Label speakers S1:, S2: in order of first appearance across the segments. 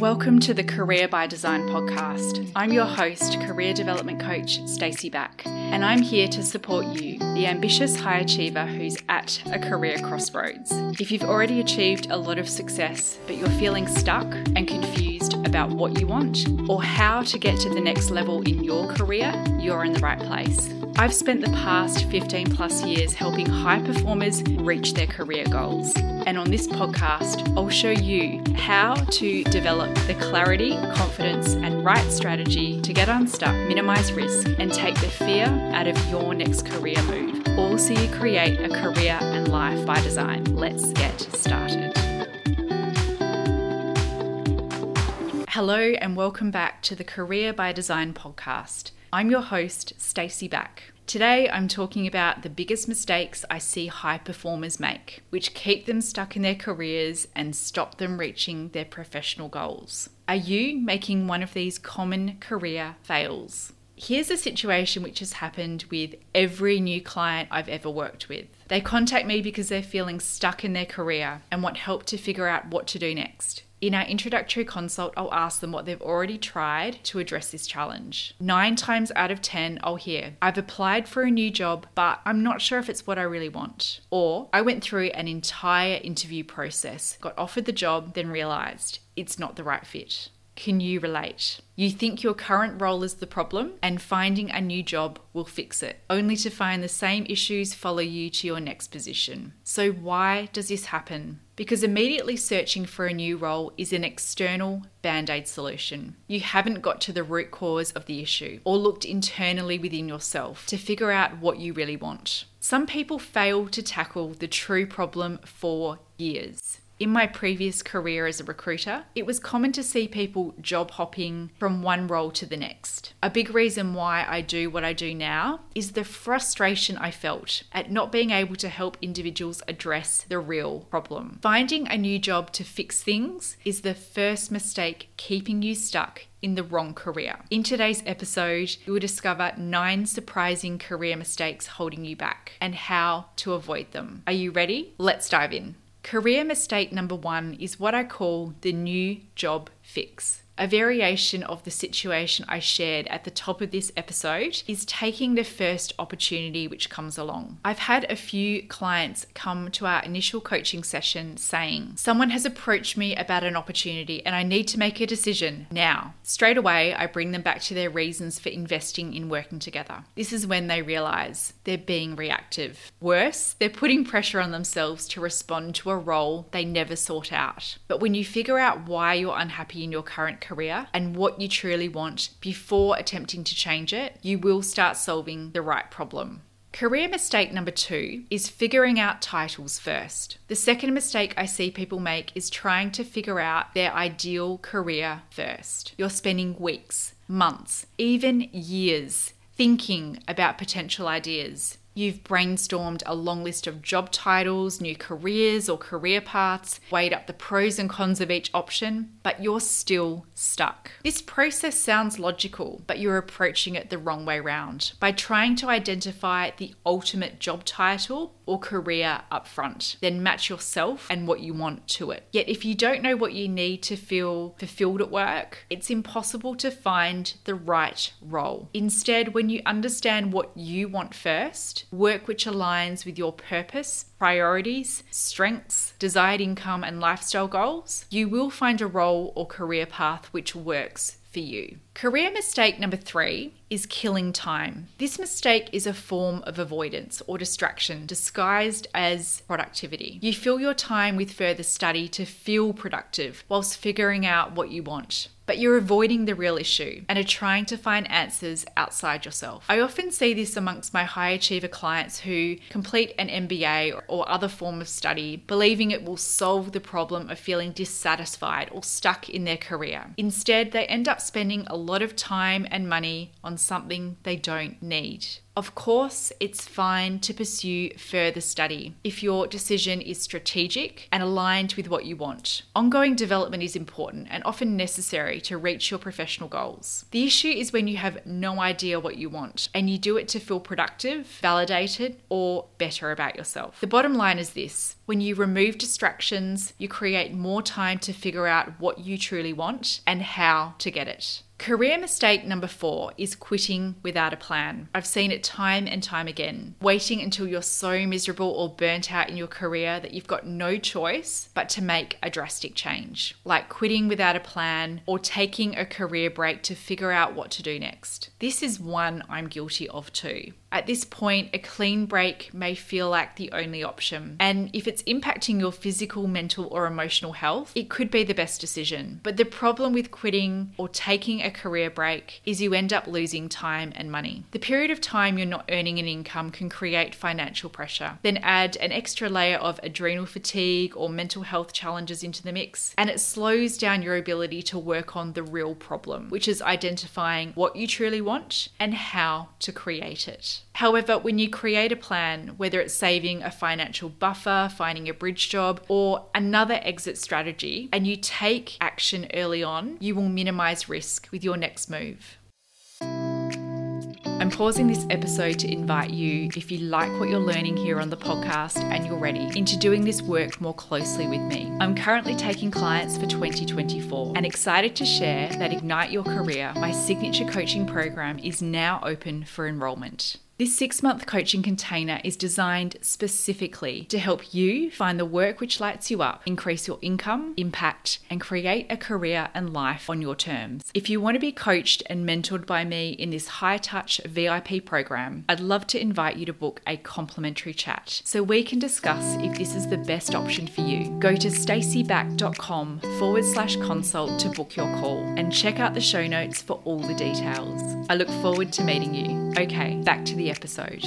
S1: Welcome to the Career by Design podcast. I'm your host, career development coach Stacey Back, and I'm here to support you, the ambitious high achiever who's at a career crossroads. If you've already achieved a lot of success, but you're feeling stuck and confused about what you want or how to get to the next level in your career, you're in the right place. I've spent the past 15 plus years helping high performers reach their career goals. And on this podcast, I'll show you how to develop the clarity, confidence, and right strategy to get unstuck, minimize risk, and take the fear out of your next career move. All so you create a career and life by design. Let's get started. Hello, and welcome back to the Career by Design podcast. I'm your host, Stacey Back. Today, I'm talking about the biggest mistakes I see high performers make, which keep them stuck in their careers and stop them reaching their professional goals. Are you making one of these common career fails? Here's a situation which has happened with every new client I've ever worked with. They contact me because they're feeling stuck in their career and want help to figure out what to do next. In our introductory consult, I'll ask them what they've already tried to address this challenge. Nine times out of 10, I'll hear, I've applied for a new job, but I'm not sure if it's what I really want. Or I went through an entire interview process, got offered the job, then realized it's not the right fit. Can you relate? You think your current role is the problem, and finding a new job will fix it, only to find the same issues follow you to your next position. So, why does this happen? Because immediately searching for a new role is an external band aid solution. You haven't got to the root cause of the issue or looked internally within yourself to figure out what you really want. Some people fail to tackle the true problem for years. In my previous career as a recruiter, it was common to see people job hopping from one role to the next. A big reason why I do what I do now is the frustration I felt at not being able to help individuals address the real problem. Finding a new job to fix things is the first mistake keeping you stuck in the wrong career. In today's episode, you will discover nine surprising career mistakes holding you back and how to avoid them. Are you ready? Let's dive in. Career mistake number one is what I call the new job fix a variation of the situation I shared at the top of this episode is taking the first opportunity which comes along. I've had a few clients come to our initial coaching session saying, Someone has approached me about an opportunity and I need to make a decision now. Straight away, I bring them back to their reasons for investing in working together. This is when they realize they're being reactive. Worse, they're putting pressure on themselves to respond to a role they never sought out. But when you figure out why you're unhappy in your current career and what you truly want before attempting to change it, you will start solving the right problem. Career mistake number two is figuring out titles first. The second mistake I see people make is trying to figure out their ideal career first. You're spending weeks, months, even years thinking about potential ideas. You've brainstormed a long list of job titles, new careers or career paths, weighed up the pros and cons of each option, but you're still stuck. This process sounds logical, but you're approaching it the wrong way round by trying to identify the ultimate job title or career up front, then match yourself and what you want to it. Yet, if you don't know what you need to feel fulfilled at work, it's impossible to find the right role. Instead, when you understand what you want first, work which aligns with your purpose, priorities, strengths, desired income, and lifestyle goals, you will find a role or career path which works for you. Career mistake number three is killing time. This mistake is a form of avoidance or distraction disguised as productivity. You fill your time with further study to feel productive whilst figuring out what you want but you're avoiding the real issue and are trying to find answers outside yourself. I often see this amongst my high achiever clients who complete an MBA or other form of study, believing it will solve the problem of feeling dissatisfied or stuck in their career. Instead, they end up spending a lot of time and money on something they don't need. Of course, it's fine to pursue further study if your decision is strategic and aligned with what you want. Ongoing development is important and often necessary to reach your professional goals. The issue is when you have no idea what you want and you do it to feel productive, validated, or better about yourself. The bottom line is this when you remove distractions, you create more time to figure out what you truly want and how to get it. Career mistake number four is quitting without a plan. I've seen it time and time again. Waiting until you're so miserable or burnt out in your career that you've got no choice but to make a drastic change, like quitting without a plan or taking a career break to figure out what to do next. This is one I'm guilty of too. At this point, a clean break may feel like the only option. And if it's impacting your physical, mental, or emotional health, it could be the best decision. But the problem with quitting or taking a career break is you end up losing time and money. The period of time you're not earning an income can create financial pressure. Then add an extra layer of adrenal fatigue or mental health challenges into the mix, and it slows down your ability to work on the real problem, which is identifying what you truly want and how to create it. However, when you create a plan, whether it's saving a financial buffer, finding a bridge job, or another exit strategy, and you take action early on, you will minimize risk with your next move. I'm pausing this episode to invite you, if you like what you're learning here on the podcast and you're ready, into doing this work more closely with me. I'm currently taking clients for 2024 and excited to share that Ignite Your Career, my signature coaching program, is now open for enrolment. This six month coaching container is designed specifically to help you find the work which lights you up, increase your income, impact, and create a career and life on your terms. If you want to be coached and mentored by me in this high touch VIP program, I'd love to invite you to book a complimentary chat so we can discuss if this is the best option for you. Go to staceyback.com forward slash consult to book your call and check out the show notes for all the details. I look forward to meeting you. Okay, back to the episode.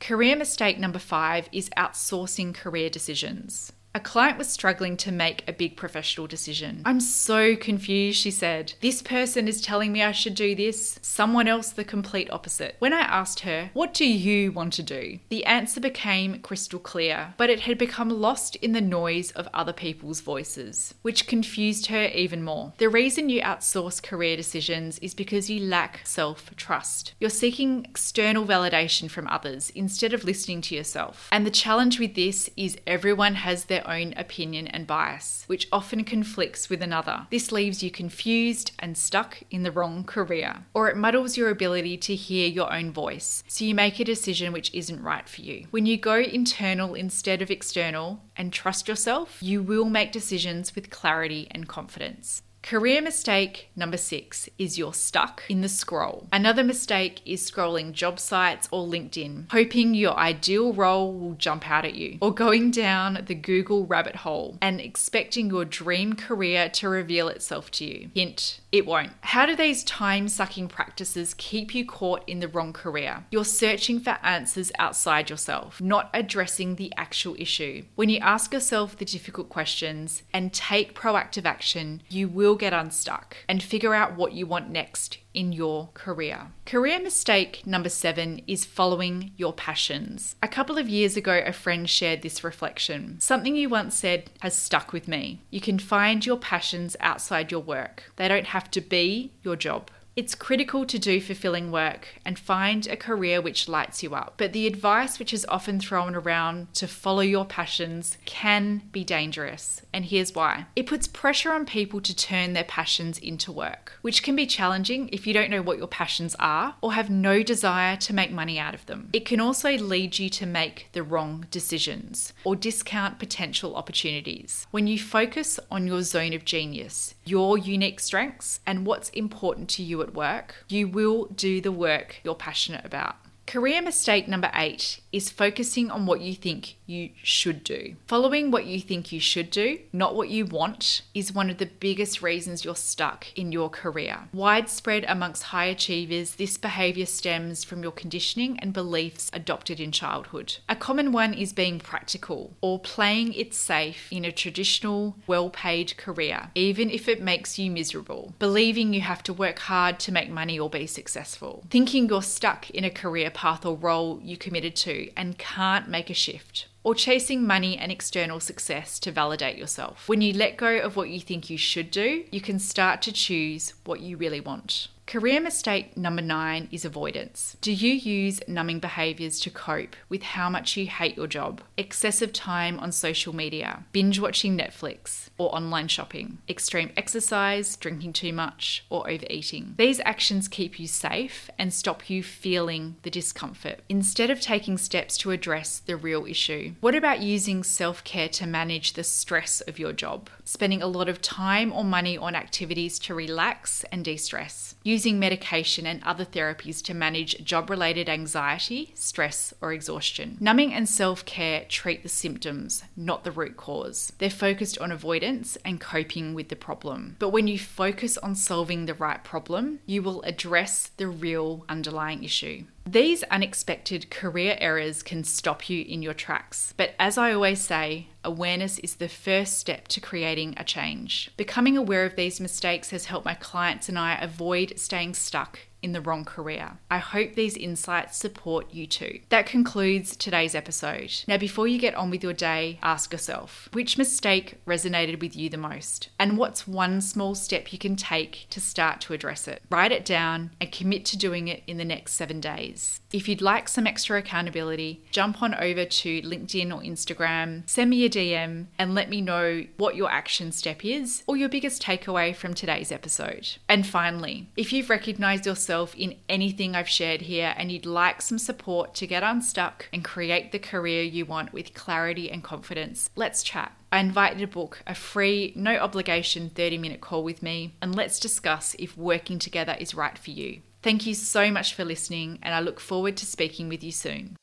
S1: Career mistake number five is outsourcing career decisions. A client was struggling to make a big professional decision. I'm so confused, she said. This person is telling me I should do this, someone else the complete opposite. When I asked her, What do you want to do? the answer became crystal clear, but it had become lost in the noise of other people's voices, which confused her even more. The reason you outsource career decisions is because you lack self trust. You're seeking external validation from others instead of listening to yourself. And the challenge with this is everyone has their own opinion and bias, which often conflicts with another. This leaves you confused and stuck in the wrong career, or it muddles your ability to hear your own voice, so you make a decision which isn't right for you. When you go internal instead of external and trust yourself, you will make decisions with clarity and confidence. Career mistake number six is you're stuck in the scroll. Another mistake is scrolling job sites or LinkedIn, hoping your ideal role will jump out at you, or going down the Google rabbit hole and expecting your dream career to reveal itself to you. Hint, it won't. How do these time sucking practices keep you caught in the wrong career? You're searching for answers outside yourself, not addressing the actual issue. When you ask yourself the difficult questions and take proactive action, you will get unstuck and figure out what you want next in your career. Career mistake number seven is following your passions. A couple of years ago, a friend shared this reflection. Something you once said has stuck with me. You can find your passions outside your work, they don't have to be your job. It's critical to do fulfilling work and find a career which lights you up. But the advice which is often thrown around to follow your passions can be dangerous. And here's why it puts pressure on people to turn their passions into work, which can be challenging if you don't know what your passions are or have no desire to make money out of them. It can also lead you to make the wrong decisions or discount potential opportunities. When you focus on your zone of genius, your unique strengths, and what's important to you at work, you will do the work you're passionate about. Career mistake number eight is focusing on what you think you should do. Following what you think you should do, not what you want, is one of the biggest reasons you're stuck in your career. Widespread amongst high achievers, this behavior stems from your conditioning and beliefs adopted in childhood. A common one is being practical or playing it safe in a traditional, well paid career, even if it makes you miserable. Believing you have to work hard to make money or be successful. Thinking you're stuck in a career path or role you committed to and can't make a shift or chasing money and external success to validate yourself. When you let go of what you think you should do, you can start to choose what you really want. Career mistake number nine is avoidance. Do you use numbing behaviors to cope with how much you hate your job? Excessive time on social media, binge watching Netflix, or online shopping, extreme exercise, drinking too much, or overeating. These actions keep you safe and stop you feeling the discomfort instead of taking steps to address the real issue. What about using self care to manage the stress of your job? Spending a lot of time or money on activities to relax and de stress using medication and other therapies to manage job related anxiety, stress, or exhaustion. Numbing and self care treat the symptoms, not the root cause. They're focused on avoidance and coping with the problem. But when you focus on solving the right problem, you will address the real underlying issue. These unexpected career errors can stop you in your tracks. But as I always say, awareness is the first step to creating a change. Becoming aware of these mistakes has helped my clients and I avoid staying stuck in the wrong career. I hope these insights support you too. That concludes today's episode. Now, before you get on with your day, ask yourself which mistake resonated with you the most? And what's one small step you can take to start to address it? Write it down and commit to doing it in the next seven days. If you'd like some extra accountability, jump on over to LinkedIn or Instagram, send me a DM, and let me know what your action step is or your biggest takeaway from today's episode. And finally, if you've recognized yourself in anything I've shared here and you'd like some support to get unstuck and create the career you want with clarity and confidence, let's chat. I invite you to book a free, no obligation 30 minute call with me and let's discuss if working together is right for you. Thank you so much for listening, and I look forward to speaking with you soon.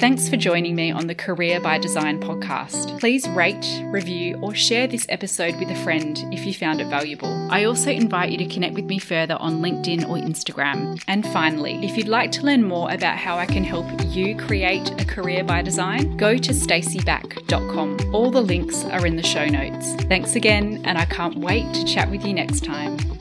S1: Thanks for joining me on the Career by Design podcast. Please rate, review, or share this episode with a friend if you found it valuable. I also invite you to connect with me further on LinkedIn or Instagram. And finally, if you'd like to learn more about how I can help you create a career by design, go to staceyback.com. All the links are in the show notes. Thanks again, and I can't wait to chat with you next time.